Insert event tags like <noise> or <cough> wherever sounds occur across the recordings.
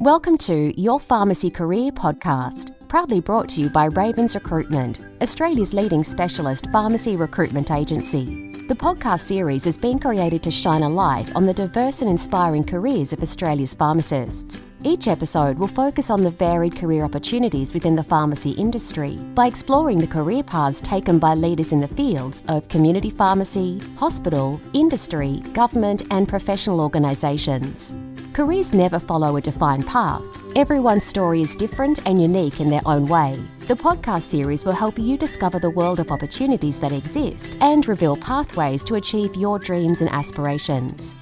Welcome to Your Pharmacy Career podcast, proudly brought to you by Ravens Recruitment, Australia's leading specialist pharmacy recruitment agency. The podcast series is being created to shine a light on the diverse and inspiring careers of Australia's pharmacists. Each episode will focus on the varied career opportunities within the pharmacy industry by exploring the career paths taken by leaders in the fields of community pharmacy, hospital, industry, government, and professional organisations. Careers never follow a defined path. Everyone's story is different and unique in their own way. The podcast series will help you discover the world of opportunities that exist and reveal pathways to achieve your dreams and aspirations.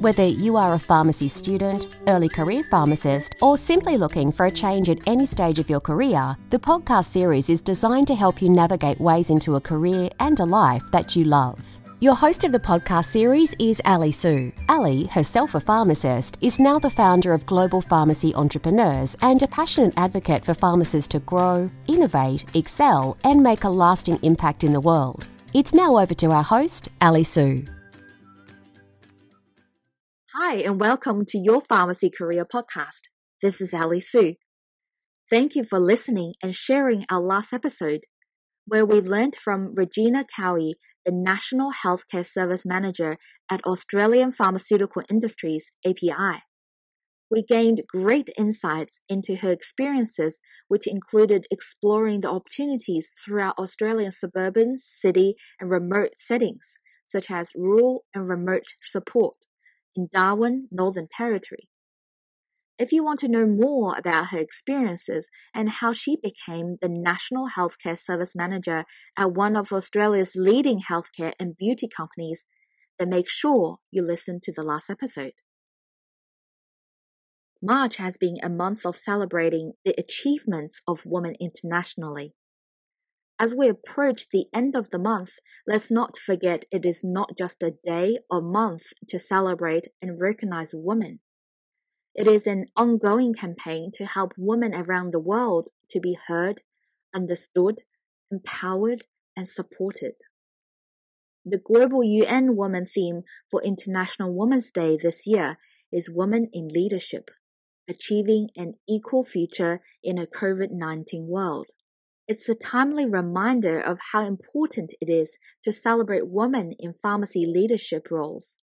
Whether you are a pharmacy student, early career pharmacist, or simply looking for a change at any stage of your career, the podcast series is designed to help you navigate ways into a career and a life that you love. Your host of the podcast series is Ali Sue. Ali, herself a pharmacist, is now the founder of Global Pharmacy Entrepreneurs and a passionate advocate for pharmacists to grow, innovate, excel, and make a lasting impact in the world. It's now over to our host, Ali Sue. Hi, and welcome to Your Pharmacy Career Podcast. This is Ali Sue. Thank you for listening and sharing our last episode, where we learned from Regina Cowie the National Healthcare Service Manager at Australian Pharmaceutical Industries, API. We gained great insights into her experiences, which included exploring the opportunities throughout Australian suburban, city, and remote settings, such as rural and remote support in Darwin, Northern Territory. If you want to know more about her experiences and how she became the National Healthcare Service Manager at one of Australia's leading healthcare and beauty companies, then make sure you listen to the last episode. March has been a month of celebrating the achievements of women internationally. As we approach the end of the month, let's not forget it is not just a day or month to celebrate and recognize women. It is an ongoing campaign to help women around the world to be heard, understood, empowered, and supported. The global UN Women theme for International Women's Day this year is Women in Leadership, achieving an equal future in a COVID 19 world. It's a timely reminder of how important it is to celebrate women in pharmacy leadership roles.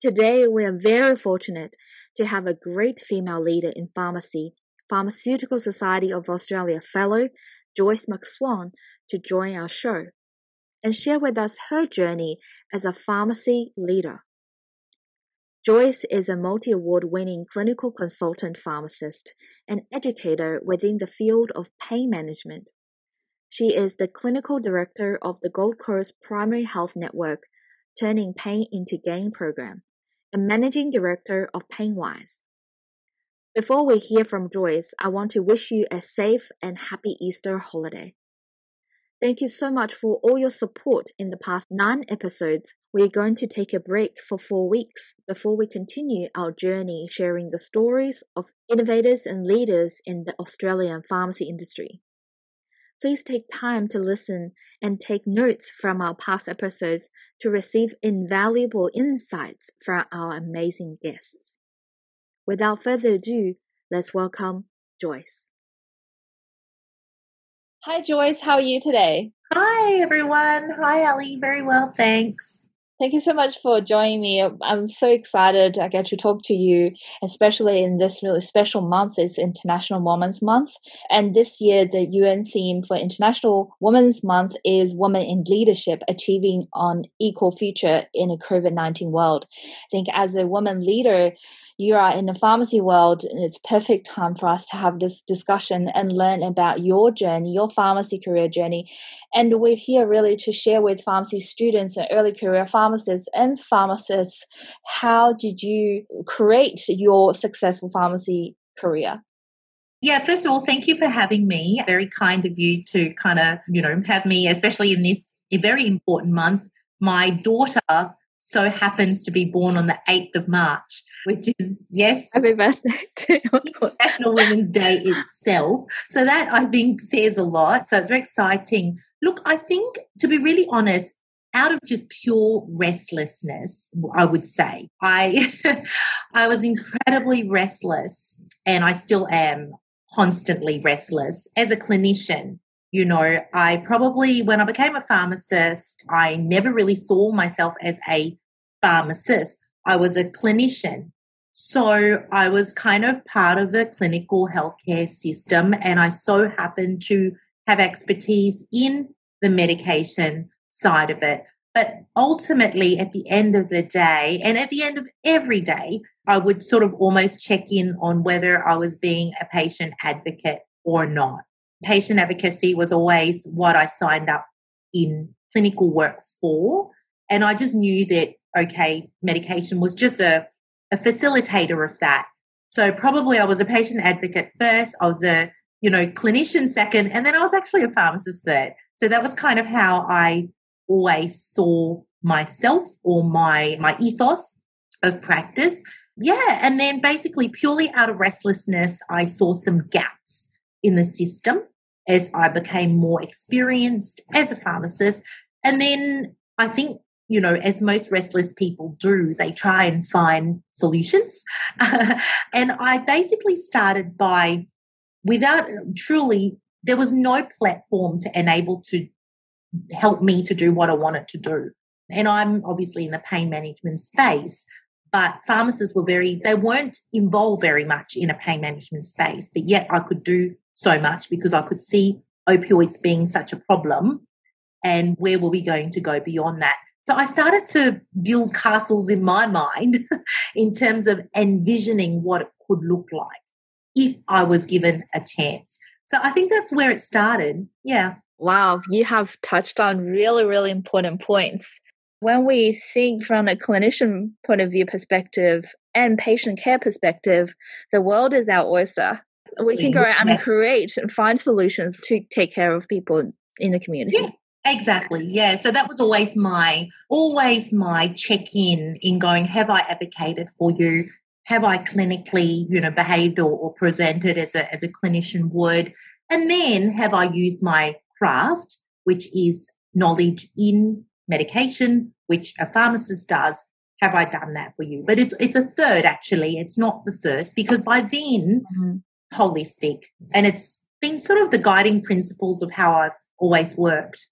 Today, we are very fortunate to have a great female leader in pharmacy, Pharmaceutical Society of Australia Fellow Joyce McSwan, to join our show and share with us her journey as a pharmacy leader. Joyce is a multi award winning clinical consultant pharmacist and educator within the field of pain management. She is the clinical director of the Gold Coast Primary Health Network Turning Pain into Gain program and Managing Director of Painwise. Before we hear from Joyce, I want to wish you a safe and happy Easter holiday. Thank you so much for all your support in the past nine episodes. We're going to take a break for four weeks before we continue our journey sharing the stories of innovators and leaders in the Australian pharmacy industry. Please take time to listen and take notes from our past episodes to receive invaluable insights from our amazing guests. Without further ado, let's welcome Joyce. Hi, Joyce. How are you today? Hi, everyone. Hi, Ali. Very well, thanks. Thank you so much for joining me. I'm so excited I get to talk to you, especially in this really special month. It's International Women's Month. And this year, the UN theme for International Women's Month is Women in Leadership, Achieving an Equal Future in a COVID-19 World. I think as a woman leader, you are in the pharmacy world and it's perfect time for us to have this discussion and learn about your journey your pharmacy career journey and we're here really to share with pharmacy students and early career pharmacists and pharmacists how did you create your successful pharmacy career yeah, first of all, thank you for having me. Very kind of you to kind of, you know, have me, especially in this very important month. My daughter so happens to be born on the 8th of March, which is, yes, happy birthday to National Women's Day itself. So that I think says a lot. So it's very exciting. Look, I think to be really honest, out of just pure restlessness, I would say. I <laughs> I was incredibly restless and I still am constantly restless as a clinician. You know, I probably when I became a pharmacist, I never really saw myself as a pharmacist. I was a clinician. So I was kind of part of the clinical healthcare system and I so happened to have expertise in the medication side of it. But ultimately, at the end of the day, and at the end of every day, I would sort of almost check in on whether I was being a patient advocate or not. Patient advocacy was always what I signed up in clinical work for. And I just knew that, okay, medication was just a, a facilitator of that. So probably I was a patient advocate first. I was a, you know, clinician second, and then I was actually a pharmacist third. So that was kind of how I always saw myself or my my ethos of practice. Yeah, and then basically purely out of restlessness, I saw some gaps in the system as I became more experienced as a pharmacist. And then I think, you know, as most restless people do, they try and find solutions. <laughs> and I basically started by, without truly, there was no platform to enable to help me to do what I wanted to do. And I'm obviously in the pain management space, but pharmacists were very, they weren't involved very much in a pain management space, but yet I could do so much because I could see opioids being such a problem and where were we going to go beyond that. So I started to build castles in my mind <laughs> in terms of envisioning what it could look like if I was given a chance. So I think that's where it started. Yeah. Wow, you have touched on really, really important points. When we think from a clinician point of view perspective and patient care perspective, the world is our oyster. We can go out and create and find solutions to take care of people in the community. Yeah. Exactly. Yeah. So that was always my always my check-in in going, have I advocated for you? Have I clinically, you know, behaved or, or presented as a as a clinician would? And then have I used my craft, which is knowledge in medication, which a pharmacist does. Have I done that for you? But it's it's a third actually. It's not the first because by then mm-hmm. Holistic and it's been sort of the guiding principles of how I've always worked.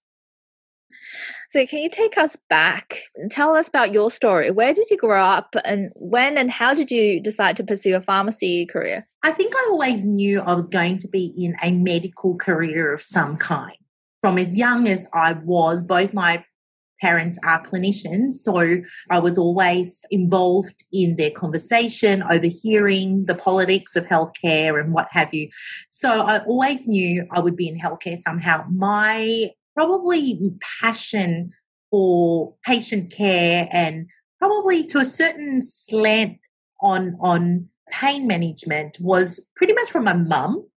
So, can you take us back and tell us about your story? Where did you grow up, and when and how did you decide to pursue a pharmacy career? I think I always knew I was going to be in a medical career of some kind. From as young as I was, both my parents are clinicians. So I was always involved in their conversation, overhearing the politics of healthcare and what have you. So I always knew I would be in healthcare somehow. My probably passion for patient care and probably to a certain slant on on pain management was pretty much from my mum.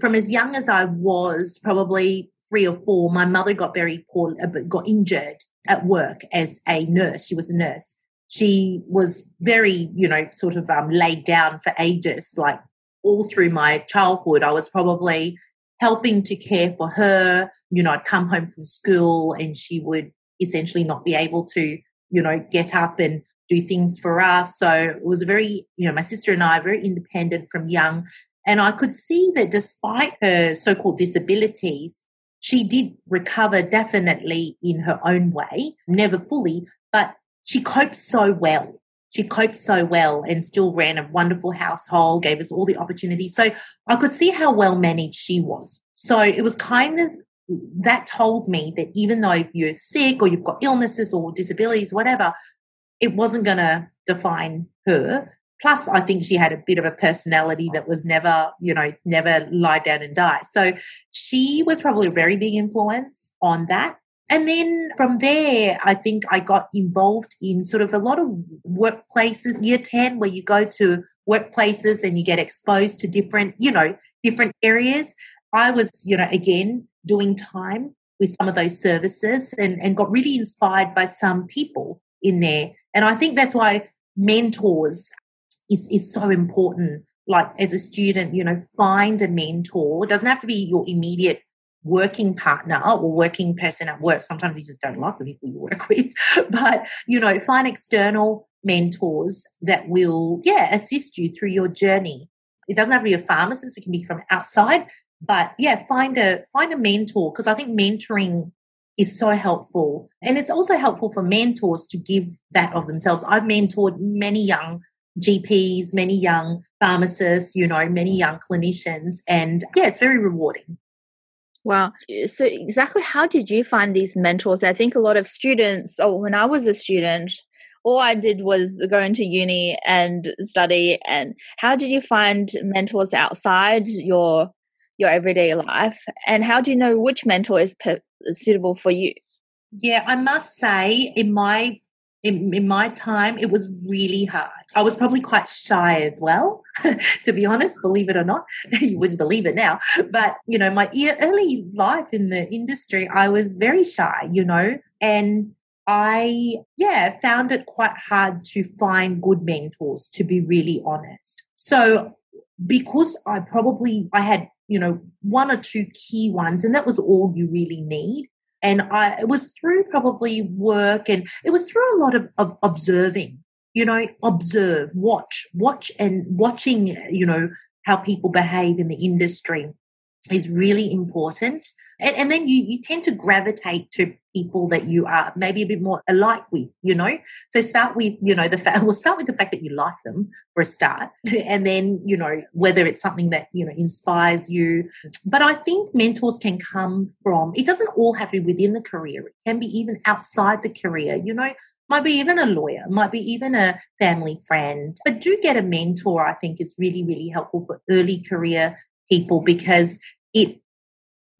From as young as I was, probably three or four, my mother got very poor, uh, got injured at work as a nurse. She was a nurse. She was very, you know, sort of um, laid down for ages, like all through my childhood. I was probably helping to care for her. You know, I'd come home from school and she would essentially not be able to, you know, get up and do things for us. So it was a very, you know, my sister and I very independent from young. And I could see that despite her so called disabilities, she did recover definitely in her own way, never fully, but she coped so well she coped so well and still ran a wonderful household, gave us all the opportunities. So I could see how well managed she was. So it was kind of that told me that even though you're sick or you've got illnesses or disabilities, whatever, it wasn't going to define her. Plus, I think she had a bit of a personality that was never, you know, never lie down and die. So she was probably a very big influence on that. And then from there, I think I got involved in sort of a lot of workplaces, year 10, where you go to workplaces and you get exposed to different, you know, different areas. I was, you know, again, doing time with some of those services and, and got really inspired by some people in there. And I think that's why mentors is, is so important. Like as a student, you know, find a mentor. It doesn't have to be your immediate working partner or working person at work. Sometimes you just don't like the people you work <laughs> with, but you know, find external mentors that will, yeah, assist you through your journey. It doesn't have to be a pharmacist; it can be from outside. But yeah, find a find a mentor because I think mentoring is so helpful, and it's also helpful for mentors to give that of themselves. I've mentored many young GPs, many young pharmacists, you know, many young clinicians, and yeah, it's very rewarding. Wow. Eh, so, exactly how did you find these mentors? I think a lot of students, oh, when I was a student, all I did was go into uni and study. And how did you find mentors outside your your everyday life? And how do you know which mentor is per- suitable for you? Yeah, I must say, in my in, in my time, it was really hard. I was probably quite shy as well, <laughs> to be honest, believe it or not. <laughs> you wouldn't believe it now. But, you know, my early life in the industry, I was very shy, you know, and I, yeah, found it quite hard to find good mentors, to be really honest. So, because I probably, I had, you know, one or two key ones, and that was all you really need and I, it was through probably work and it was through a lot of, of observing, you know, observe, watch, watch and watching, you know, how people behave in the industry is really important. And, and then you, you tend to gravitate to people that you are maybe a bit more alike with, you know? So start with, you know, the fact, <laughs> we'll start with the fact that you like them for a start. <laughs> And then, you know, whether it's something that, you know, inspires you. But I think mentors can come from, it doesn't all have to be within the career. It can be even outside the career, you know? Might be even a lawyer, might be even a family friend. But do get a mentor, I think is really, really helpful for early career people because it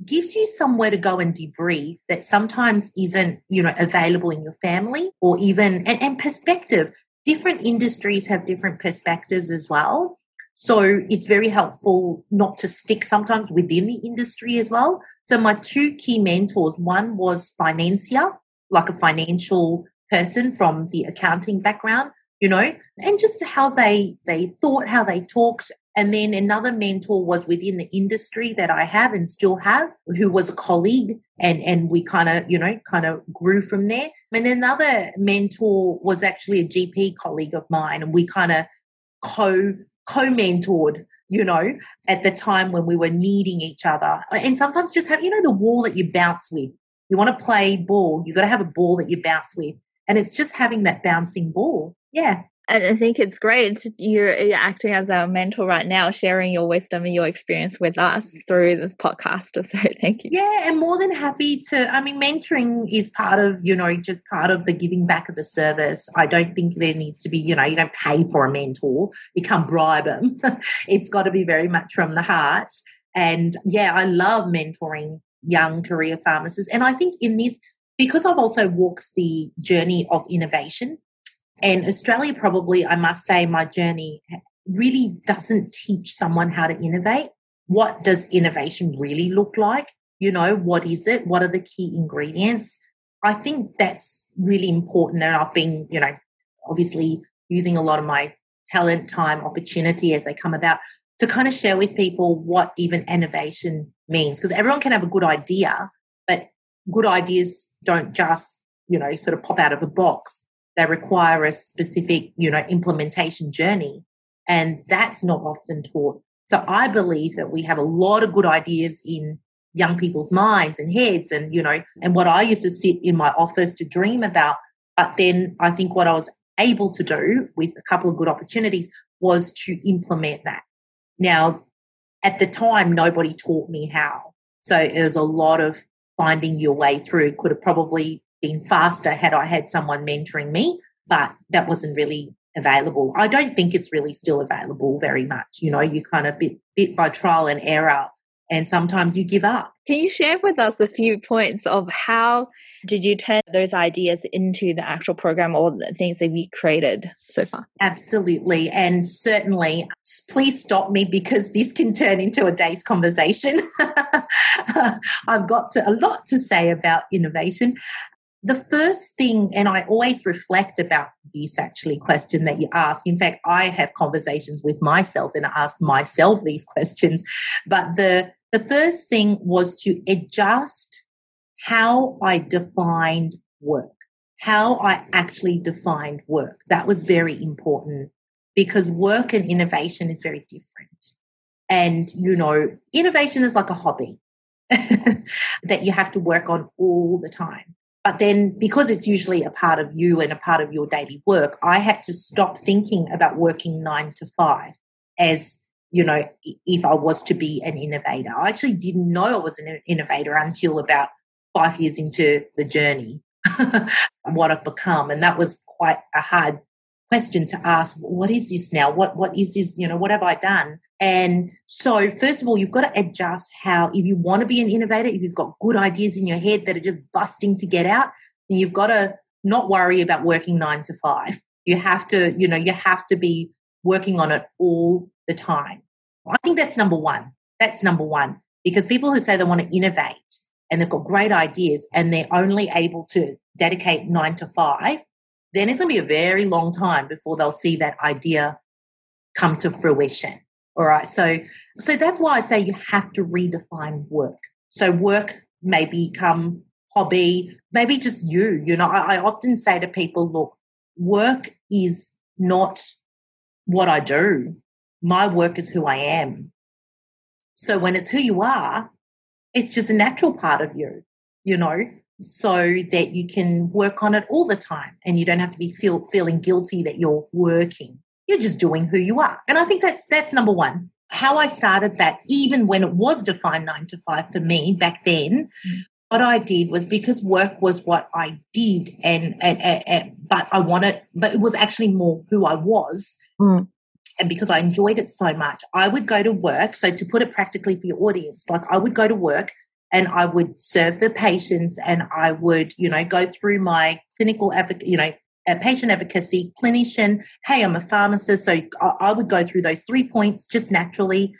gives you somewhere to go and debrief that sometimes isn't you know available in your family or even and, and perspective. Different industries have different perspectives as well. So it's very helpful not to stick sometimes within the industry as well. So my two key mentors one was financia like a financial person from the accounting background you know and just how they they thought how they talked and then another mentor was within the industry that I have and still have, who was a colleague. And, and we kind of, you know, kind of grew from there. And another mentor was actually a GP colleague of mine. And we kind of co, co-mentored you know, at the time when we were needing each other. And sometimes just have, you know, the wall that you bounce with. You want to play ball, you've got to have a ball that you bounce with. And it's just having that bouncing ball. Yeah and I think it's great you're acting as our mentor right now, sharing your wisdom and your experience with us through this podcast. <laughs> So thank you. Yeah, and more than happy to. I mean, mentoring is part of you know just part of the giving back of the service. I don't think there needs to be you know you don't pay for a mentor, you can't bribe them. it's got to be very much from the heart. And yeah, I love mentoring young career pharmacists, and I think in this because I've also walked the journey of innovation and Australia, probably, I must say, my journey really doesn't teach someone how to innovate. What does innovation really look like? You know, what is it? What are the key ingredients? I think that's really important. And I've been, you know, obviously using a lot of my talent, time, opportunity as they come about to kind of share with people what even innovation means. Because everyone can have a good idea, but good ideas don't just, you know, sort of pop out of a box they require a specific, you know, implementation journey. And that's not often taught. So I believe that we have a lot of good ideas in young people's minds and heads and, you know, and what I used to sit in my office to dream about. But then I think what I was able to do with a couple of good opportunities was to implement that. Now, at the time, nobody taught me how. So it was a lot of finding your way through. Could have probably been faster had I had someone mentoring me, but that wasn't really available. I don't think it's really still available very much. You know, you kind of bit bit by trial and error and sometimes you give up. Can you share with us a few points of how did you turn those ideas into the actual program or the things that we created so far? Absolutely. And certainly, please stop me because this can turn into a day's conversation. <laughs> I've got to, a lot to say about innovation. The first thing, and I always reflect about this actually question that you ask. In fact, I have conversations with myself and I ask myself these <laughs> questions. But the The first thing was to adjust how I defined work, how I actually defined work. That was very important because work and innovation is very different. And, you know, innovation is like a hobby <laughs> that you have to work on all the time. But then, because it's usually a part of you and a part of your daily work, I had to stop thinking about working nine to five as, you know, if I was to be an innovator. I actually didn't know I was an innovator until about five years into the journey, <laughs> what I've become. And that was quite a hard question to ask what is this now what what is this you know what have i done and so first of all you've got to adjust how if you want to be an innovator if you've got good ideas in your head that are just busting to get out then you've got to not worry about working 9 to 5 you have to you know you have to be working on it all the time. I think that's number 1 that's number 1 because people who say they want to innovate and they've got great ideas and they're only able to dedicate 9 to 5 then it's going to be a very long time before they'll see that idea come to fruition. All right. So, so that's why I say you have to redefine work. So work may become hobby, maybe just you. You know, I, I often say to people, look, work is not what I do. My work is who I am. So when it's who you are, it's just a natural part of you, you know so that you can work on it all the time and you don't have to be feel, feeling guilty that you're working. You're just doing who you are. And I think that's that's number 1. How I started that even when it was defined 9 to 5 for me back then, mm. what I did was because work was what I did and, and, and, and but I wanted but it was actually more who I was. Mm and because I enjoyed it so much, I would go to work. So, to put it practically for your audience, like I would go to work and I would serve the patients and I would, you know, go through my clinical, you know, patient advocacy clinician. Hey, I'm a pharmacist. So I would go through those three points just naturally.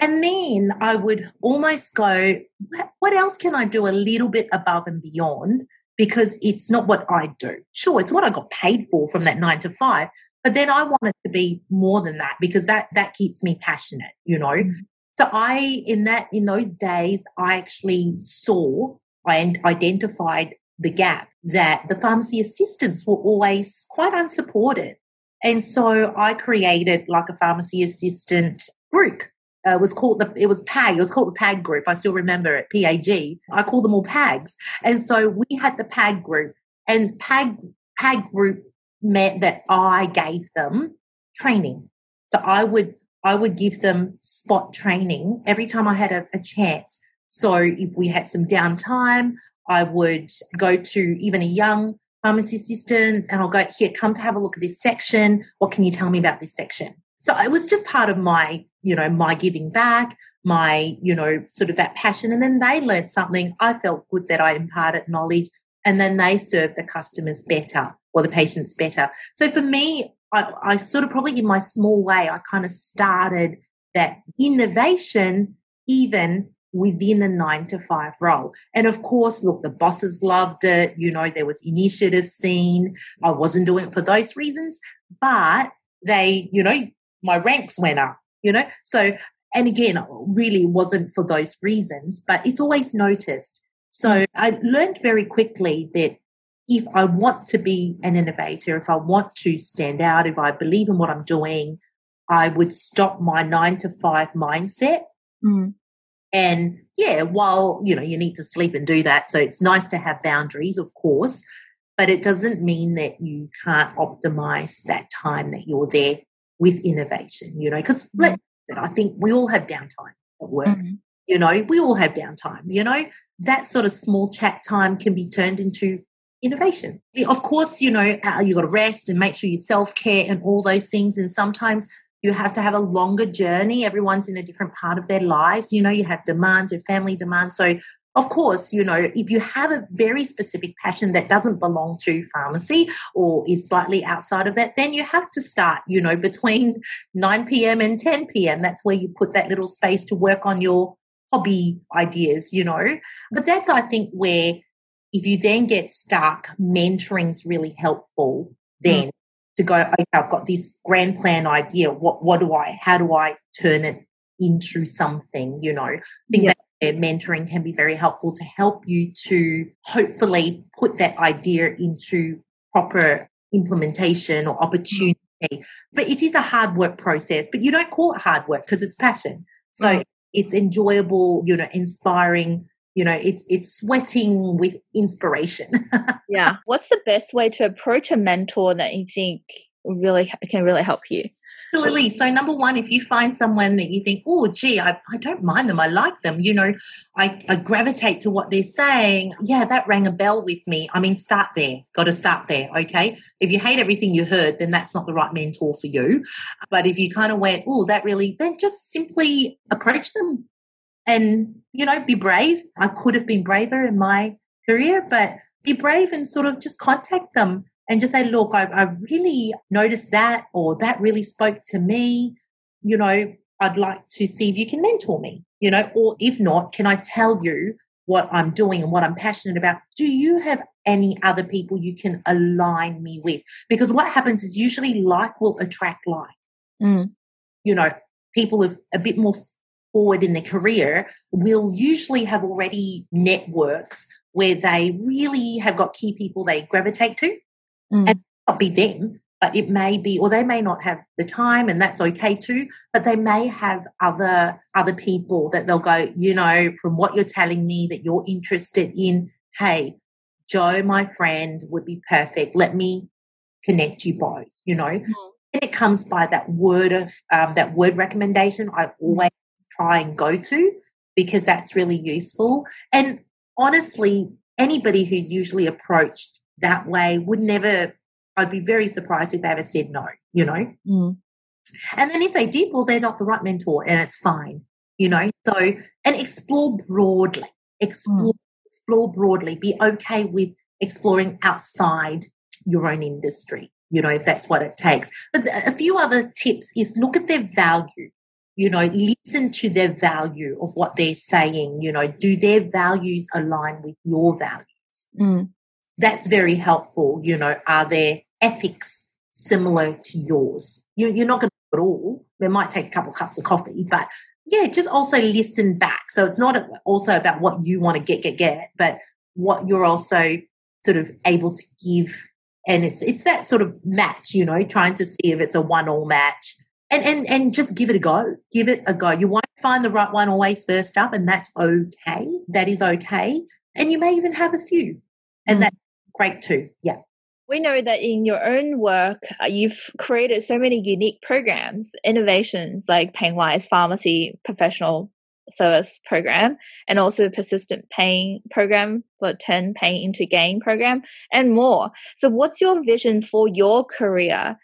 And then I would almost go, what else can I do a little bit above and beyond? Because it's not what I do. Sure, it's what I got paid for from that nine to five. But then I want it to be more than that because that that keeps me passionate, you know. Mm-hmm. So I, in that, in those days, I actually saw and identified the gap that the pharmacy assistants were always quite unsupported. And so I created like a pharmacy assistant group. Uh, it was called the, it was PAG, it was called the PAG group. I still remember it, PAG. I call them all PAGs. And so we had the PAG group and PAG, PAG group meant that I gave them training. So I would I would give them spot training every time I had a, a chance. So if we had some downtime, I would go to even a young pharmacy assistant and I'll go, here, come to have a look at this section. What can you tell me about this section? So it was just part of my, you know, my giving back, my, you know, sort of that passion. And then they learned something. I felt good that I imparted knowledge and then they served the customers better or the patients better. So for me, I, I sort of probably in my small way, I kind of started that innovation even within a nine to five role. And of course, look, the bosses loved it. You know, there was initiative seen. I wasn't doing it for those reasons, but they, you know, my ranks went up, you know. So, and again, really wasn't for those reasons, but it's always noticed. So I learned very quickly that if I want to be an innovator, if I want to stand out, if I believe in what I'm doing, I would stop my nine to five mindset. Mm. And yeah, while, you know, you need to sleep and do that. So it's nice to have boundaries, of course, but it doesn't mean that you can't optimize that time that you're there with innovation, you know, because mm. I think we all have downtime at work. Mm-hmm. You know, we all have downtime, you know, that sort of small chat time can be turned into innovation. Of course, you know, uh, you got to rest and make sure you self care and all those things. And sometimes you have to have a longer journey. Everyone's in a different part of their lives. You know, you have demands, your family demands. So, of course, you know, if you have a very specific passion that doesn't belong to pharmacy or is slightly outside of that, then you have to start, you know, between 9 p.m. and 10 p.m. That's where you put that little space to work on your hobby ideas, you know. But that's, I think, where if you then get stuck, mentoring's really helpful then. To go, okay, I've got this grand plan idea. What what do I how do I turn it into something, you know. I think yeah. that mentoring can be very helpful to help you to hopefully put that idea into proper implementation or opportunity. Mm. But it is a hard work process, but you don't call it hard work because it's passion. So mm. it's enjoyable, you know, inspiring, you know, it's it's sweating with inspiration. <laughs> yeah. What's the best way to approach a mentor that you think really can really help you? Absolutely. So, number one, if you find someone that you think, oh, gee, I, I don't mind them, I like them, you know, I, I gravitate to what they're saying. Yeah, that rang a bell with me. I mean, start there. Got to start there. Okay. If you hate everything you heard, then that's not the right mentor for you. But if you kind of went, oh, that really, then just simply approach them and, you know, be brave. I could have been braver in my career, but be brave and sort of just contact them and just say, look, I, I really noticed that, or that really spoke to me. You know, I'd like to see if you can mentor me, you know, or if not, can I tell you what I'm doing and what I'm passionate about? Do you have any other people you can align me with? Because what happens is usually like will attract like. Mm. You know, people with a bit more forward in their career will usually have already networks where they really have got key people they gravitate to mm. and not be them, but it may be, or they may not have the time, and that's okay too. But they may have other other people that they'll go, you know, from what you're telling me that you're interested in. Hey, Joe, my friend, would be perfect. Let me connect you both. You know, mm. and it comes by that word of um, that word recommendation. I always try and go to because that's really useful. And honestly, anybody who's usually approached that way would never, I'd be very surprised if they ever said no, you know? Mm. And then if they did, well, they're not the right mentor and it's fine, you know? So, and explore broadly, explore, mm. explore broadly, be okay with exploring outside your own industry, you know, if that's what it takes. But a few other tips is look at their value you know, listen to their value of what they're saying. You know, do their values align with your values? Mm that's very helpful. You know, are their ethics similar to yours? You, you're not going to do it all. It might take a couple of cups of coffee, but yeah, just also listen back. So it's not also about what you want to get, get, get, but what you're also sort of able to give. And it's it's that sort of match, you know, trying to see if it's a one all match. And and and just give it a go. Give it a go. You won't find the right one always first up, and that's okay. That is okay. And you may even have a few. And mm. that great too. Yeah. We know that in your own work, uh, you've created so many unique programs, innovations like PainWise Pharmacy Professional Service Program, and also Persistent Pain Program for Turn Pain into Gain Program, and more. So, what's your vision for your career?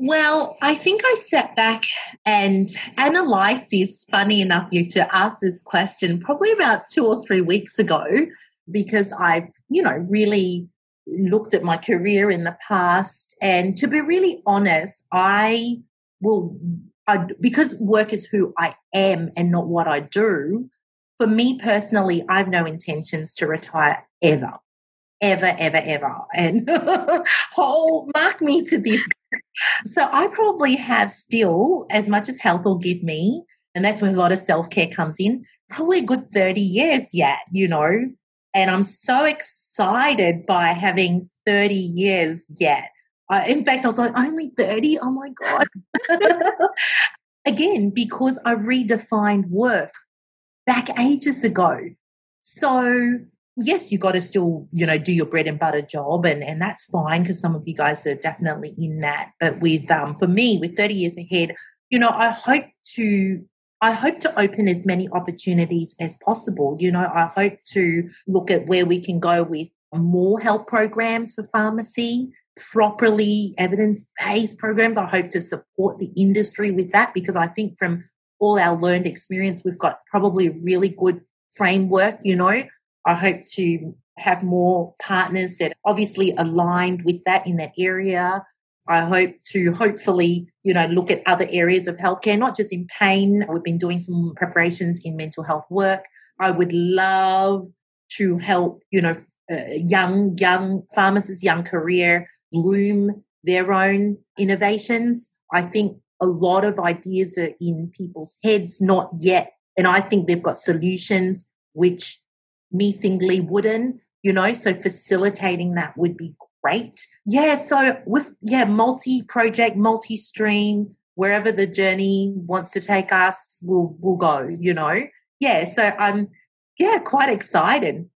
Well, I think I sat back and analyzed this. Funny enough, you to ask this question probably about two or three weeks ago because I've, you know, really looked at my career in the past. And to be really honest, I will, I, because work is who I am and not what I do, for me personally, I have no intentions to retire ever. Ever, ever, ever. And <laughs> hold, mark me to this. So I probably have still, as much as health will give me, and that's where a lot of self care comes in, probably a good 30 years yet, you know, and I'm so excited by having 30 years yet. Uh, in fact, I was like, only 30? Oh my God. <laughs> Again, because I redefined work back ages ago. So, yes, you got to still, you know, do your bread and butter job, and, and that's fine because some of you guys are definitely in that. But with, um, for me, with 30 years ahead, you know, I hope to I hope to open as many opportunities as possible. You know, I hope to look at where we can go with more health programs for pharmacy, properly evidence based programs. I hope to support the industry with that because I think from all our learned experience, we've got probably a really good framework. You know, I hope to have more partners that obviously aligned with that in that area. I hope to hopefully, you know, look at other areas of healthcare, not just in pain. We've been doing some preparations in mental health work. I would love to help, you know, uh, young, young pharmacists, young career bloom their own innovations. I think a lot of ideas are in people's heads, not yet. And I think they've got solutions which me singly wouldn't, you know, so facilitating that would be great. Yeah, so with yeah, multi-project, multi-stream, wherever the journey wants to take us, we'll we'll go, you know. Yeah, so I'm yeah, quite excited.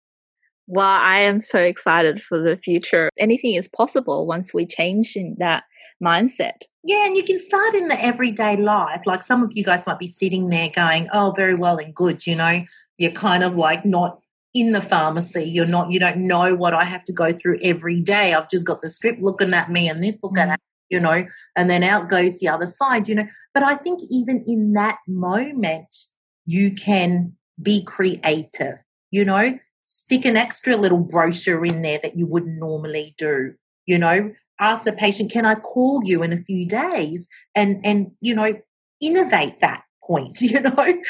Well, I am so excited for the future. Anything is possible once we change in that mindset. Yeah, and you can start in the everyday life. Like some of you guys might be sitting there going, oh, very well and good. You know, you're kind of like not in the pharmacy. You're not, you don't know what I have to go through every day. I've just got the script looking at me and this looking mm. at you know, and then out goes the other side, you know. But I think even in that moment, you can be creative, you know, stick an extra little brochure in there that you wouldn't normally do, you know, ask the patient, can I call you in a few days? And, and, you know, innovate that point, <laughs> you know,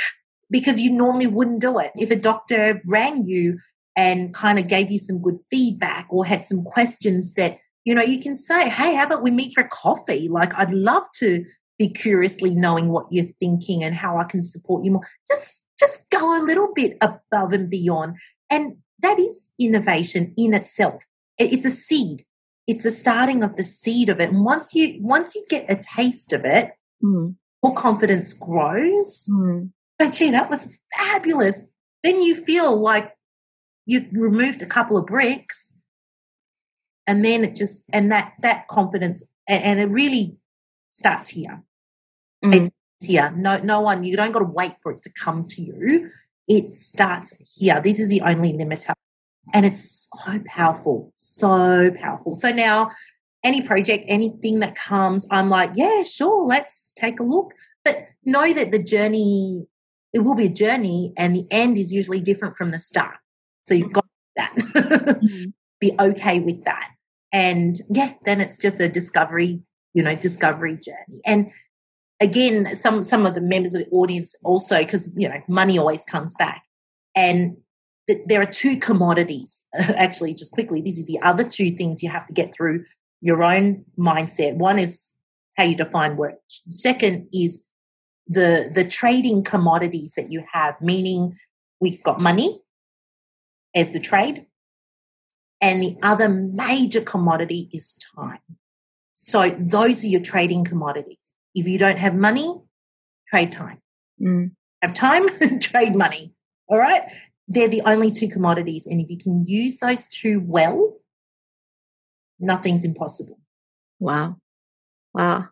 because you normally wouldn't do it. If a doctor rang you and kind of gave you some good feedback or had some questions that, you know, you can say, hey, how about we meet for a coffee? Like, I'd love to be curiously knowing what you're thinking and how I can support you more. Just just go a little bit above and beyond. And that is innovation in itself. It's a seed. It's a starting of the seed of it. And once you once you get a taste of it, mm. more confidence grows. Mm. But gee, that was fabulous. Then you feel like you removed a couple of bricks. And then it just and that that confidence and, and it really starts here. Mm. it's here. No no one you don't got to wait for it to come to you. It starts here. This is the only limiter. And it's so powerful so powerful. So now any project anything that comes i'm like yeah sure let's take a look. But know that the journey it will be a journey and the end is usually different from the start. So you've got that. <laughs> Mm-hmm. be okay with that. And yeah then it's just a discovery you know discovery journey. And again some some of the members of the audience also because you know money always comes back. And th- there are two commodities <laughs> actually just quickly. These are the other two things you have to get through your own mindset. One is how you define work. Second is the the trading commodities that you have meaning we've got money as the trade and the other major commodity is time. So those are your trading commodities. If you don't have money, trade time. Mm. Have time, <laughs> trade money. All right. They're the only two commodities. And if you can use those two well, nothing's impossible. Wow. Wow.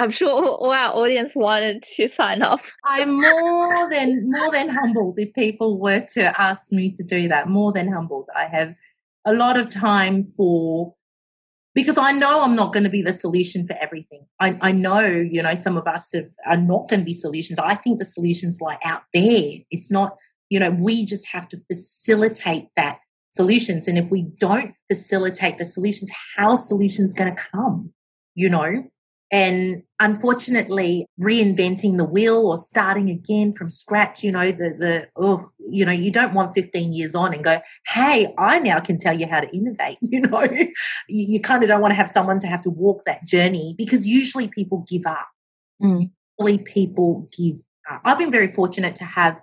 I'm sure all our audience wanted to sign up. <laughs> I'm more than more than humbled if people were to ask me to do that. More than humbled. I have a lot of time for because I know I'm not going to be the solution for everything. I, I know, you know, some of us have, are not going to be solutions. I think the solutions lie out there. It's not, you know, we just have to facilitate that solutions. And if we don't facilitate the solutions, how solutions going to come? You know, and unfortunately reinventing the wheel or starting again from scratch you know the the oh you know you don't want 15 years on and go hey i now can tell you how to innovate <laughs> you know? You, you kind of don't want to have someone to have to walk that journey because usually people give up. Mm. usually people give up. I've been very fortunate to have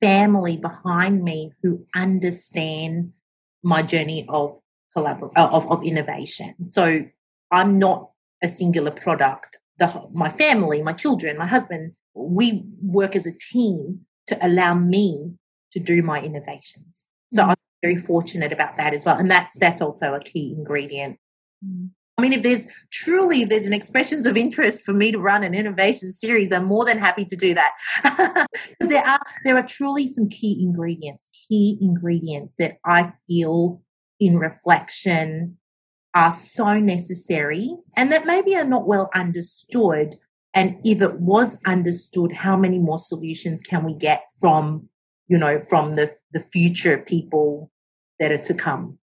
family behind me who understand my journey of collaboration of, of innovation. So i'm not a singular product. The, my family, my children, my husband, we work as a team to allow me to do my innovations. So mm. I'm very fortunate about that as well. And that's that's also a key ingredient. Mm. I mean, if there's truly if there's an expressions of interest for me to run an innovation series, I'm more than happy to do that. <laughs> because there are there are truly some key ingredients, key ingredients that I feel in reflection are so necessary and that maybe are not well understood. And if it was understood, how many more solutions can we get from, you know, from the, the future people that are to come?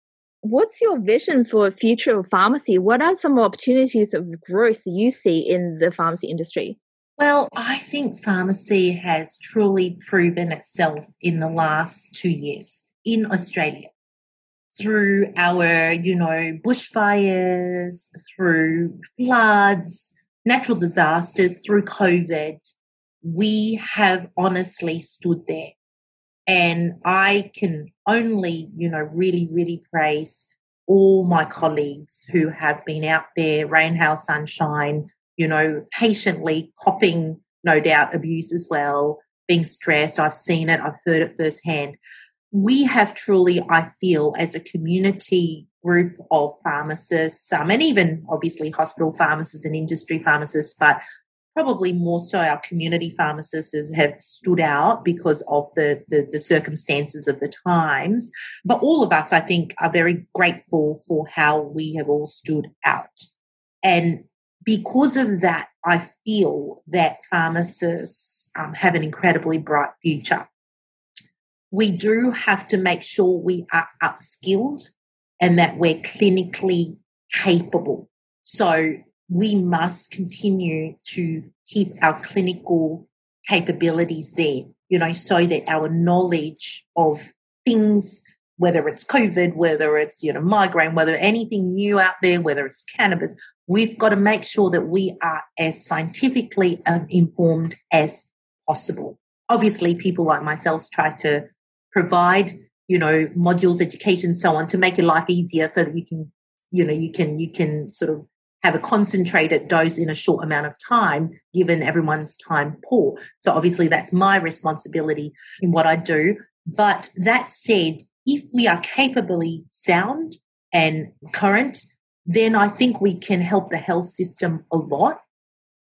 What's your vision for the future of pharmacy? What are some opportunities of growth you see in the pharmacy industry? Well, I think pharmacy has truly proven itself in the last two years in Australia through our, you know, bushfires, through floods, natural disasters, through COVID, we have honestly stood there. And I can only, you know, really, really praise all my colleagues who have been out there, rain, hail, sunshine, you know, patiently copping, no doubt, abuse as well, being stressed. I've seen it, I've heard it firsthand. We have truly, I feel, as a community group of pharmacists, um, and even obviously hospital pharmacists and industry pharmacists, but probably more so our community pharmacists have stood out because of the, the, the circumstances of the times. But all of us, I think, are very grateful for how we have all stood out. And because of that, I feel that pharmacists um, have an incredibly bright future. We do have to make sure we are upskilled and that we're clinically capable. So we must continue to keep our clinical capabilities there, you know, so that our knowledge of things, whether it's COVID, whether it's, you know, migraine, whether anything new out there, whether it's cannabis, we've got to make sure that we are as scientifically um, informed as possible. Obviously, people like myself try to provide, you know, modules, education, so on to make your life easier so that you can, you know, you can, you can sort of have a concentrated dose in a short amount of time, given everyone's time poor. So obviously that's my responsibility in what I do. But that said, if we are capably sound and current, then I think we can help the health system a lot.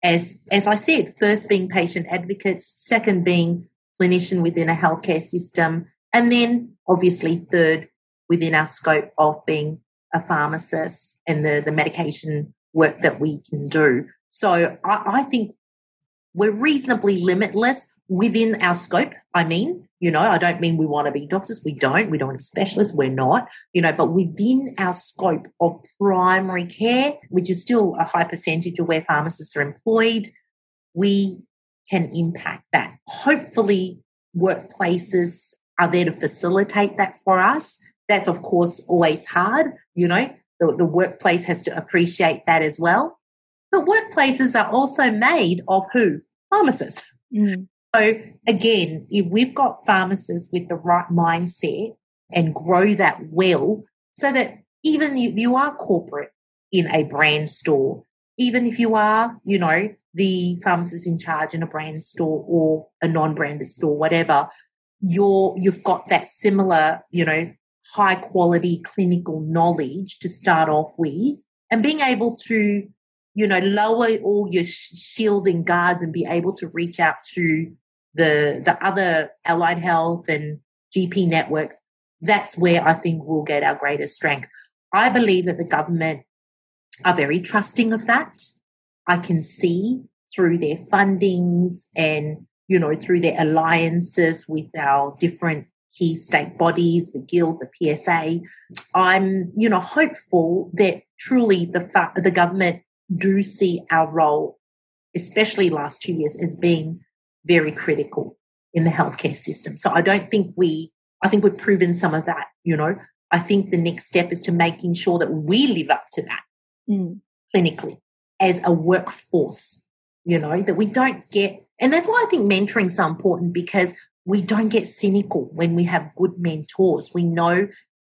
As, as I said, first being patient advocates, second being clinician within a healthcare system, and then obviously third within our scope of being a pharmacist and the, the medication work that we can do. So I, I think we're reasonably limitless within our scope. I mean, you know, I don't mean we want to be doctors. We don't. We don't want to be specialists. We're not, you know, but within our scope of primary care, which is still a high percentage of where pharmacists are employed, we can impact that. Hopefully, workplaces are there to facilitate that for us. That's, of course, always hard, you know, the, the workplace has to appreciate that as well. But workplaces are also made of who? Pharmacists. Mm. So again, if we've got pharmacists with the right mindset and grow that well, so that even if you are corporate in a brand store, even if you are, you know, the pharmacist in charge in a brand store or a non-branded store, whatever, you're you've got that similar, you know, high quality clinical knowledge to start off with and being able to you know lower all your shields and guards and be able to reach out to the the other allied health and gp networks that's where i think we'll get our greatest strength. I believe that the government are very trusting of that. I can see through their fundings and you know through their alliances with our different key state bodies, the Guild, the PSA. I'm, you know, hopeful that truly the fa- the government do see our role, especially last two years, as being very critical in the healthcare system. So I don't think we, I think we've proven some of that. You know, I think the next step is to making sure that we live up to that mm. clinically as a workforce. You know, that we don't get, and that's why I think mentoring is so important because we don't get cynical when we have good mentors. We know,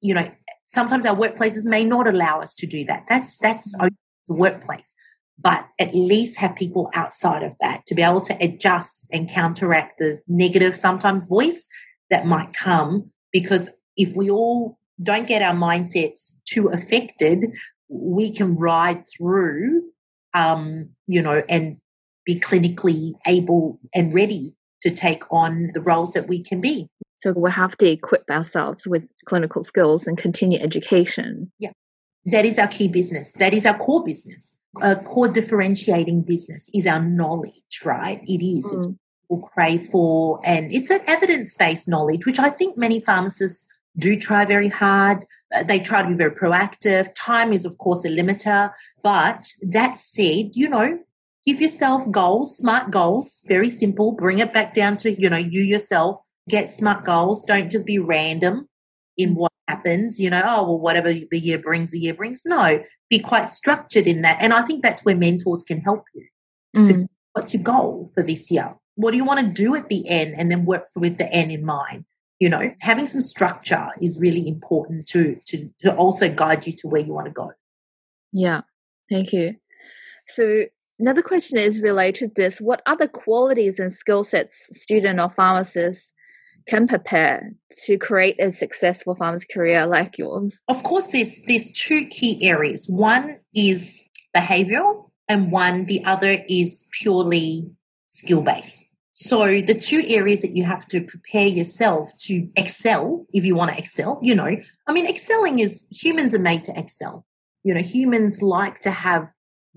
you know, sometimes our workplaces may not allow us to do that. That's that's mm-hmm. the workplace. But at least have people outside of that to be able to adjust and counteract the negative sometimes voice that might come. Because if we all don't get our mindsets too affected, we can ride through, um, you know, and be clinically able and ready to take on the roles that we can be. So we have to equip ourselves with clinical skills and continue education. Yeah. That is our key business. That is our core business. A core differentiating business is our knowledge, right? It is. Mm. It's people crave for, and it's an evidence based knowledge, which I think many pharmacists do try very hard. Uh, they try to be very proactive. Time is, of course, a limiter. But that said, you know, give yourself goals, smart goals, very simple. Bring it back down to, you know, you yourself. Get smart goals. Don't just be random in what happens, you know, oh, well, whatever the year brings, the year brings. No, be quite structured in that. And I think that's where mentors can help you. Mm. To, what's your goal for this year? What do you want to do at the end? And then work with the end in mind. You know, having some structure is really important to to to also guide you to where you want to go. Yeah, thank you. So another question is related to this: What other qualities and skill sets student or pharmacist can prepare to create a successful pharmacy career like yours? Of course, there's there's two key areas. One is behavioral, and one the other is purely skill based. So the two areas that you have to prepare yourself to excel, if you want to excel, you know, I mean, excelling is humans are made to excel. You know, humans like to have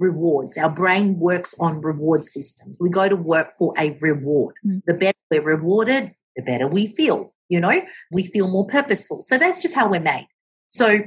rewards. Our brain works on reward systems. We go to work for a reward. Mm. The better we're rewarded, the better we feel. You know, we feel more purposeful. So that's just how we're made. So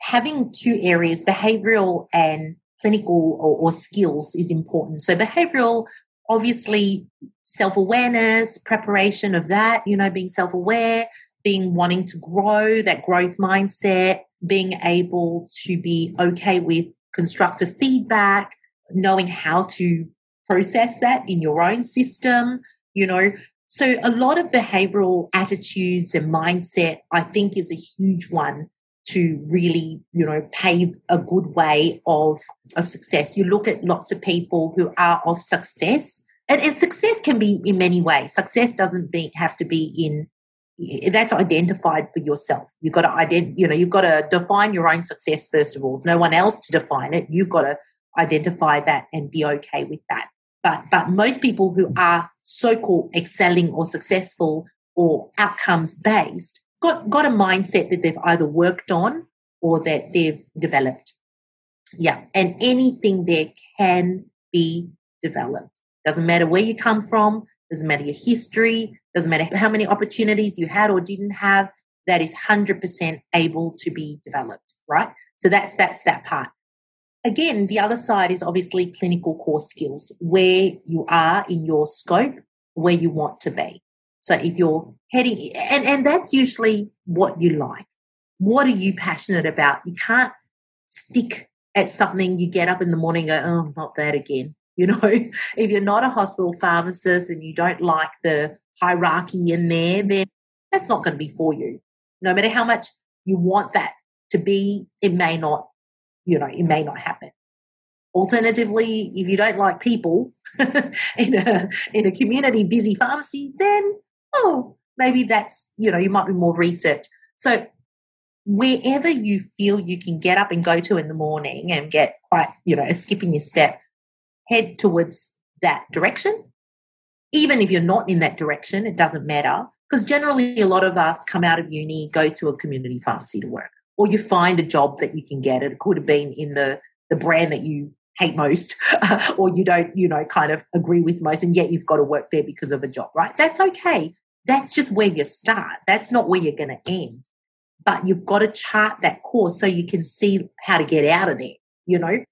having two areas, behavioral and clinical or, or skills is important. So behavioral, obviously self awareness, preparation of that, you know, being self aware, being wanting to grow, that growth mindset, being able to be okay with constructive feedback, knowing how to process that in your own system, you know. So, a lot of behavioral attitudes and mindset, I think, is a huge one to really, you know, pave a good way of, of success. You look at lots of people who are of success and, and success can be in many ways. Success doesn't be, have to be in that's identified for yourself. You've got to ident, you know, you've got to define your own success first of all. no one else to define it. You've got to identify that and be okay with that. But but most people who are so-called excelling or successful or outcomes based got got a mindset that they've either worked on or that they've developed. Yeah, and anything there can be developed. Doesn't matter where you come from, doesn't matter your history, doesn't matter how many opportunities you had or didn't have, that is 100% able to be developed, right? So that's that's that part. Again, the other side is obviously clinical core skills, where you are in your scope, where you want to be. So if you're heading and, and that's usually what you like. What are you passionate about? You can't stick at something you get up in the morning and go, oh, not that again. You know, <laughs> if you're not a hospital pharmacist and you don't like the hierarchy in there, then that's not going to be for you. No matter how much you want that to be, it may not, you know, it may not happen. Alternatively, if you don't like people <laughs> in a in a community busy pharmacy, then oh, maybe that's, you know, you might be more research. So wherever you feel you can get up and go to in the morning and get quite, you know, skipping your step, head towards that direction. Even if you're not in that direction, it doesn't matter. Because generally, a lot of us come out of uni, go to a community pharmacy to work, or you find a job that you can get. It could have been in the, the brand that you hate most, <laughs> or you don't, you know, kind of agree with most, and yet you've got to work there because of a job, right? That's okay. That's just where you start. That's not where you're going to end. But you've got to chart that course so you can see how to get out of there, you know?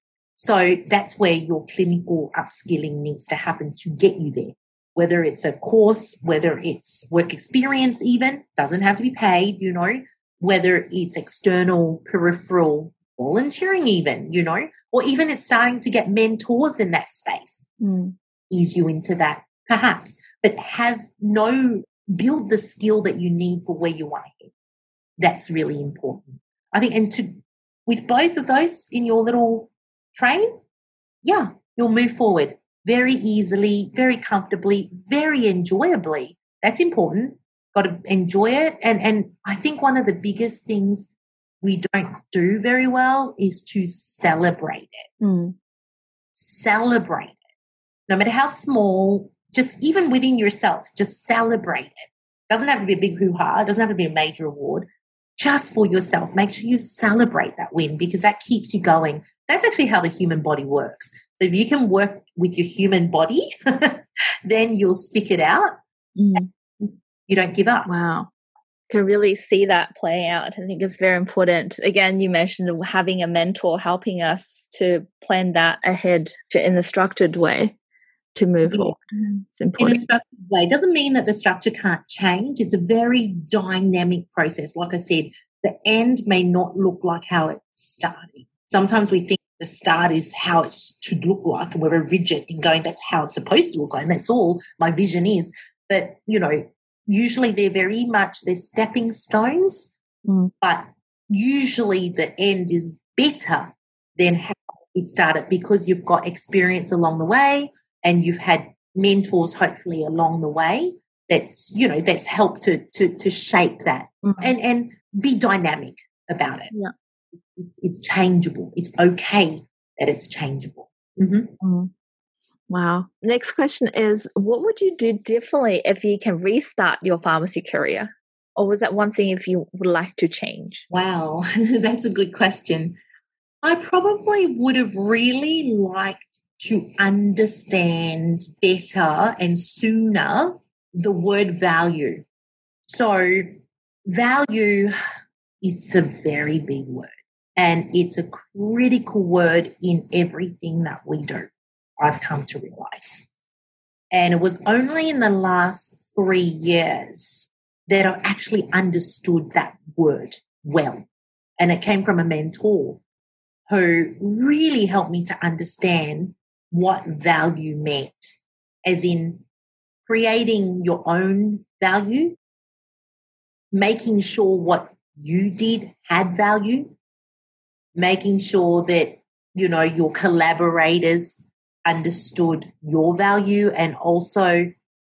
So that's where your clinical upskilling needs to happen to get you there. Whether it's a course, whether it's work experience, even doesn't have to be paid, you know, whether it's external, peripheral volunteering, even, you know, or even it's starting to get mentors in that space, mm. ease you into that, perhaps, but have no, build the skill that you need for where you want to head. That's really important. I think, and to, with both of those in your little train, yeah, you'll move forward very easily, very comfortably, very enjoyably. That's important. Got to enjoy it. And and I think one of the biggest things we don't do very well is to celebrate it. Mm. Celebrate it. No matter how small, just even within yourself, just celebrate it. Doesn't have to be a big hoo-ha, doesn't have to be a major award. Just for yourself. Make sure you celebrate that win because that keeps you going. That's actually how the human body works. So if you can work with your human body, <laughs> then you'll stick it out. Mm. You don't give up. Wow. Can really see that play out. I think it's very important. Again, you mentioned having a mentor helping us to plan that ahead to, in a structured way to move yeah. forward. It's important. In a structured way. It doesn't mean that the structure can't change. It's a very dynamic process. Like I said, the end may not look like how it started. Sometimes we think the start is how it should look like, and we're very rigid in going, that's how it's supposed to look like, and that's all my vision is. But, you know, usually they're very much, they're stepping stones, mm. but usually the end is better than how it started because you've got experience along the way and you've had mentors hopefully along the way that's you know that's helped to to to shape that mm-hmm. and and be dynamic about it yeah it's changeable. It's okay that it's changeable. Mm-hmm. Mm-hmm. wow. Next question is what would you do differently if you can restart your pharmacy career? Or was that one thing if you would like to change? Wow. <laughs> That's a good question. I probably would have really liked to understand better and sooner the word value. So, value, it's a very big word and it's a critical word in everything that we do. I've come to realize. And it was only in the last three years that I actually understood that word well. And it came from a mentor who really helped me to understand what value meant, as in creating your own value, making sure what you did had value, making sure that, you know, your collaborators understood your value and also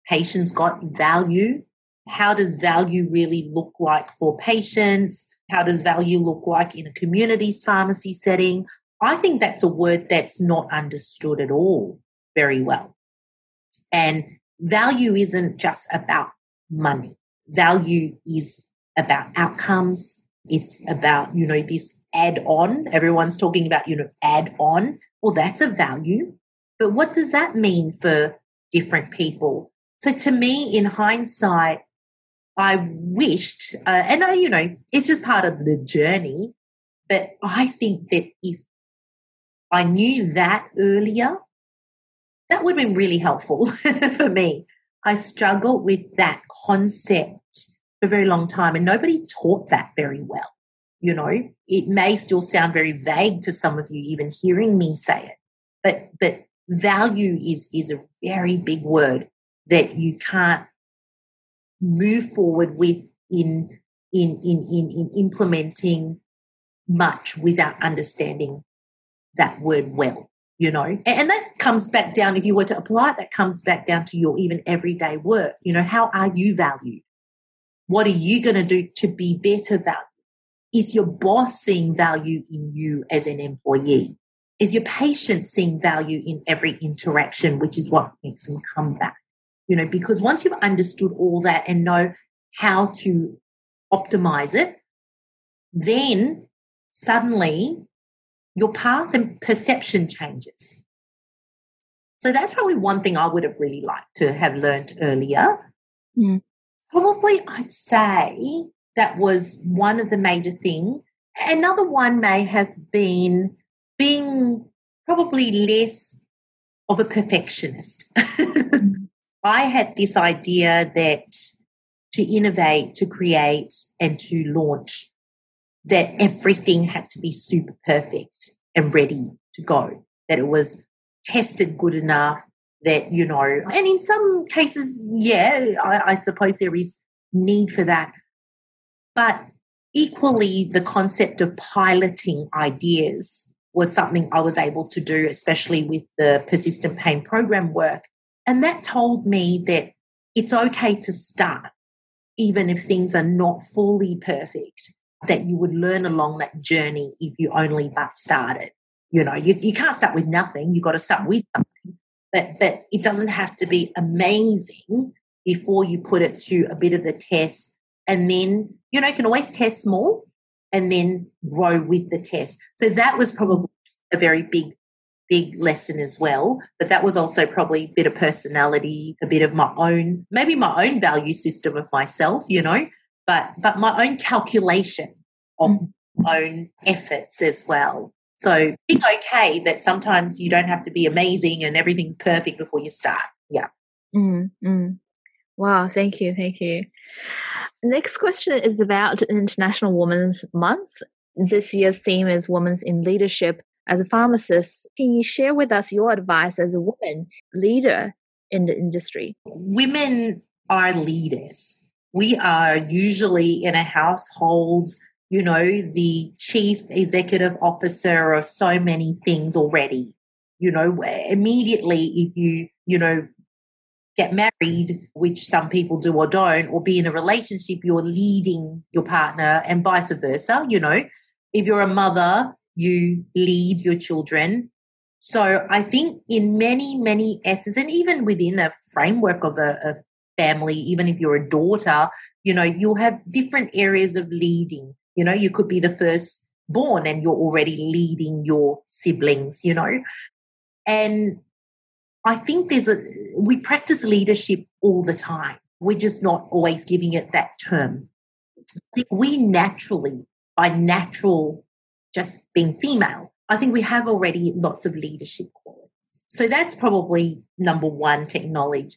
patients got value. How does value really look like for patients? How does value look like in a communities pharmacy setting? I think that's a word that's not understood at all very well. And value isn't just about money. Value is about outcomes. It's about, you know, this add on. Everyone's talking about, you know, add on. Well, that's a value. But what does that mean for different people? So to me, in hindsight, I wished, uh, and I, you know, it's just part of the journey. But I think that if I knew that earlier, that would have been really helpful <laughs> for me. I struggled with that concept for a very long time, and nobody taught that very well. You know, it may still sound very vague to some of you, even hearing me say it, but but value is is a very big word that you can't move forward with in in in in, in implementing much without understanding that word well, you know. And that comes back down, if you were to apply it, that comes back down to your even everyday work. You know, how are you valued? What are you going to do to be better valued? Is your boss seeing value in you as an employee? Is your patient seeing value in every interaction, which is what makes them come back? You know, because once you've understood all that and know how to optimize it, then suddenly your path and perception changes. So that's probably one thing I would have really liked to have learned earlier. Mm. Probably I'd say that was one of the major things. Another one may have been being probably less of a perfectionist. <laughs> I had this idea that to innovate, to create, and to launch that everything had to be super perfect and ready to go, that it was tested good enough, that, you know, and in some cases, yeah, I, I suppose there is need for that. But equally, the concept of piloting ideas was something I was able to do, especially with the persistent pain program work. And that told me that it's okay to start, even if things are not fully perfect that you would learn along that journey if you only but started. You know, you, you can't start with nothing. You've got to start with something. But but it doesn't have to be amazing before you put it to a bit of a test. And then, you know, you can always test small and then grow with the test. So that was probably a very big, big lesson as well. But that was also probably a bit of personality, a bit of my own, maybe my own value system of myself, you know, but but my own calculation of mm. own efforts as well. So being okay that sometimes you don't have to be amazing and everything's perfect before you start. Yeah. Mm, mm. Wow, thank you, thank you. Next question is about International Women's Month. this year's theme is Women in Leadership. As a pharmacist, can you share with us your advice as a woman leader in the industry? Women are leaders. We are usually in a household, you know, the chief executive officer of so many things already. You know, immediately if you, you know, get married, which some people do or don't, or be in a relationship, you're leading your partner and vice versa. You know, if you're a mother, you lead your children. So I think in many, many essence, and even within a framework of a, a family, even if you're a daughter, you know, you'll have different areas of leading. You know, you could be the first born and you're already leading your siblings, you know. And I think there's a, we practice leadership all the time. We're just not always giving it that term. we naturally, by natural, just being female, I think we have already lots of leadership qualities. So that's probably number one to acknowledge.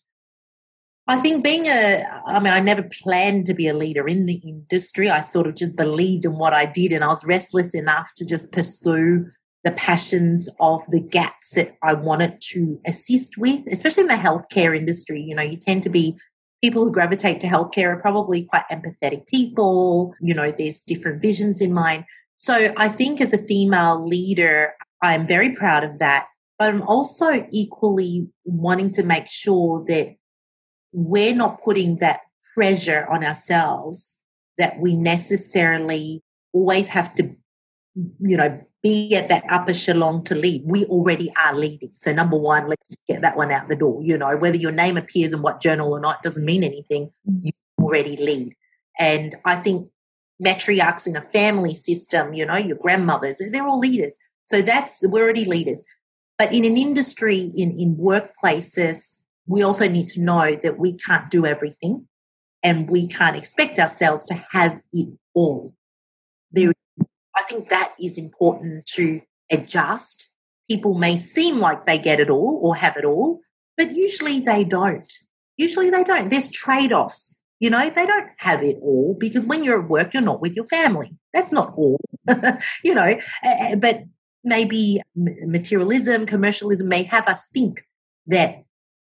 I think being a, I mean, I never planned to be a leader in the industry. I sort of just believed in what I did and I was restless enough to just pursue the passions of the gaps that I wanted to assist with, especially in the healthcare industry. You know, you tend to be people who gravitate to healthcare are probably quite empathetic people. You know, there's different visions in mind. So I think as a female leader, I'm very proud of that. But I'm also equally wanting to make sure that we're not putting that pressure on ourselves that we necessarily always have to, you know, be at that upper echelon to lead. We already are leading. So number one, let's get that one out the door. You know, whether your name appears in what journal or not doesn't mean anything. You already lead. And I think matriarchs in a family system, you know, your grandmothers, they're all leaders. So that's we're already leaders. But in an industry, in, in workplaces, we also need to know that we can't do everything and we can't expect ourselves to have it all. There I think that is important to adjust. People may seem like they get it all or have it all, but usually they don't. Usually they don't. There's trade offs. You know, they don't have it all because when you're at work, you're not with your family. That's not all, <laughs> you know, but maybe materialism, commercialism may have us think that,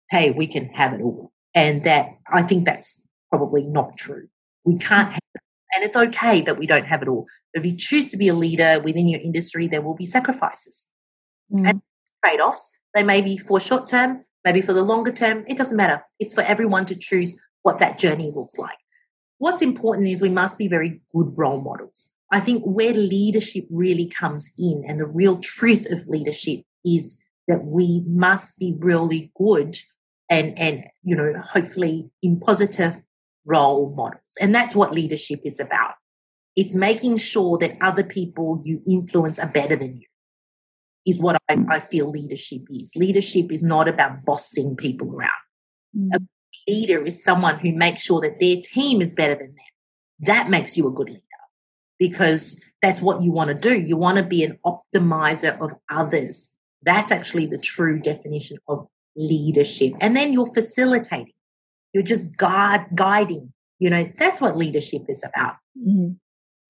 hey, we can have it all. And that I think that's probably not true. We can't and it's okay that we don't have it all. But if you choose to be a leader within your industry, there will be sacrifices mm. and trade offs. They may be for short term, maybe for the longer term. It doesn't matter. It's for everyone to choose what that journey looks like. What's important is we must be very good role models. I think where leadership really comes in and the real truth of leadership is that we must be really good and, and, you know, hopefully in positive role models. And that's what leadership is about. It's making sure that other people you influence are better than you, is what I, I feel leadership is. Leadership is not about bossing people around. Mm. A leader is someone who makes sure that their team is better than them. That makes you a good leader because that's what you want to do. You want to be an optimizer of others. That's actually the true definition of leadership. And then you're facilitating. You're just guide, guiding. You know, that's what leadership is about. Mm-hmm.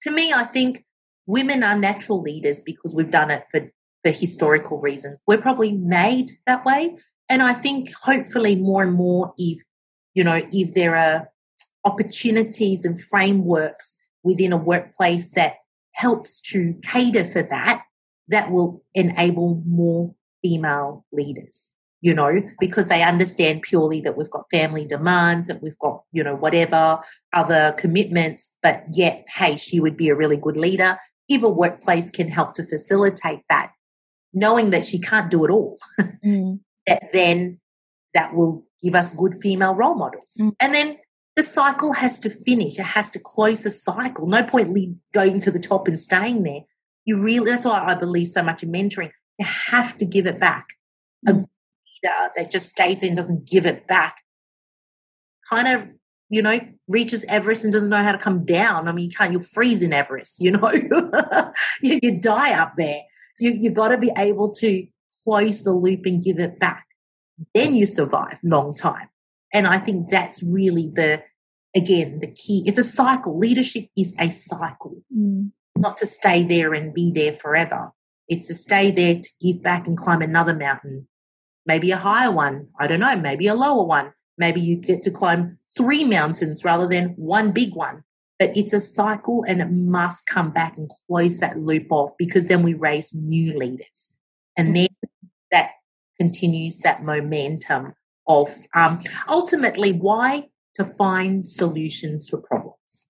To me, I think women are natural leaders because we've done it for, for historical reasons. We're probably made that way. And I think hopefully more and more if, you know, if there are opportunities and frameworks within a workplace that helps to cater for that, that will enable more female leaders you know, because they understand purely that we've got family demands and we've got, you know, whatever other commitments, but yet, hey, she would be a really good leader. If a workplace can help to facilitate that, knowing that she can't do it all, <laughs> mm. that then that will give us good female role models. Mm. And then the cycle has to finish. It has to close the cycle. No point going to the top and staying there. You really, that's why I believe so much in mentoring. You have to give it back. Mm. Leader that just stays in, doesn't give it back, kind of, you know, reaches Everest and doesn't know how to come down. I mean, you can't, you'll freeze in Everest, you know, <laughs> you, you, die up there. You, you got to be able to close the loop and give it back. Then you survive long time. And I think that's really the, again, the key. It's a cycle. Leadership is a cycle. Mm. not to stay there and be there forever. It's to stay there to give back and climb another mountain, maybe a higher one. I don't know, maybe a lower one. Maybe you get to climb three mountains rather than one big one. But it's a cycle and it must come back and close that loop off because then we raise new leaders. And mm. then that continues that momentum of um, ultimately why to find solutions for problems.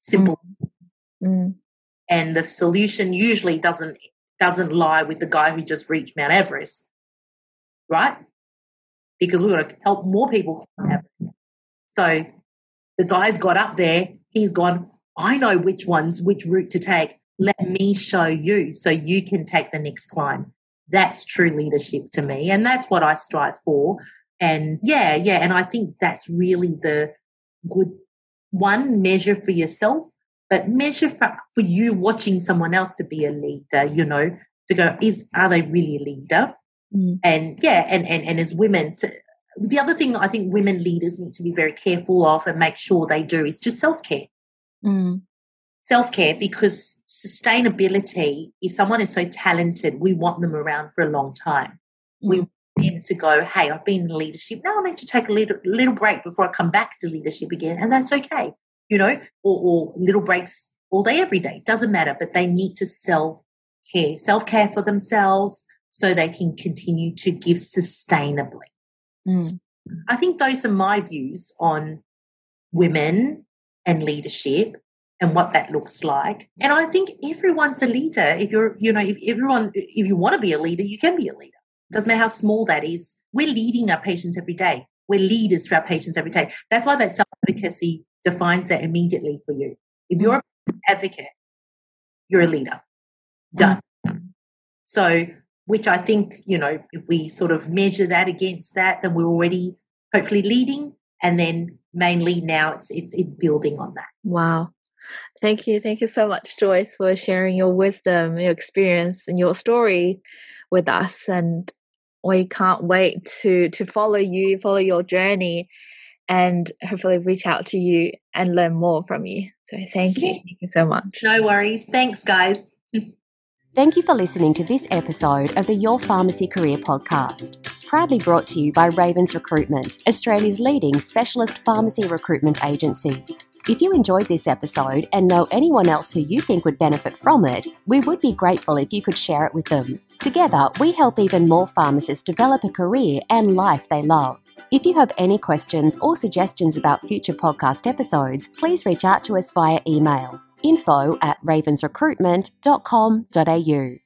Simple. Mm. Mm. And the solution usually doesn't doesn't lie with the guy who just reached Mount Everest, right? Because we've got to help more people climb Everest. So the guy's got up there, he's gone, I know which ones, which route to take. Let me show you so you can take the next climb. That's true leadership to me. And that's what I strive for. And yeah, yeah. And I think that's really the good one measure for yourself but measure for, for you watching someone else to be a leader, you know, to go, is are they really a leader? Mm. And yeah, and, and and as women to, the other thing I think women leaders need to be very careful of and make sure they do is just self-care. Mm. Self-care because sustainability, if someone is so talented, we want them around for a long time. Mm. We want them to go, hey, I've been in leadership. Now I need to take a little, little break before I come back to leadership again. And that's okay you know, or, or little breaks all day, every day. Doesn't matter, but they need to self care, self care for themselves so they can continue to give sustainably. Mm. So I think those are my views on women and leadership and what that looks like. And I think everyone's a leader. If you're, you know, if everyone, if you want to be a leader, you can be a leader. Doesn't matter how small that is. We're leading our patients every day. We're leaders for our patients every day. That's why that self advocacy defines that immediately for you. If you're an advocate, you're a leader. Done. So, which I think, you know, if we sort of measure that against that, then we're already hopefully leading. And then mainly now it's it's it's building on that. Wow. Thank you. Thank you so much, Joyce, for sharing your wisdom, your experience, and your story with us. And we can't wait to to follow you, follow your journey and hopefully reach out to you and learn more from you. So thank you. Thank you so much. No worries. Thanks, guys. <laughs> Thank you for listening to this episode of the Your Pharmacy Career podcast, proudly brought to you by Ravens Recruitment, Australia's leading specialist pharmacy recruitment agency. If you enjoyed this episode and know anyone else who you think would benefit from it, we would be grateful if you could share it with them. Together, we help even more pharmacists develop a career and life they love. If you have any questions or suggestions about future podcast episodes, please reach out to us via email info at ravensrecruitment.com.au.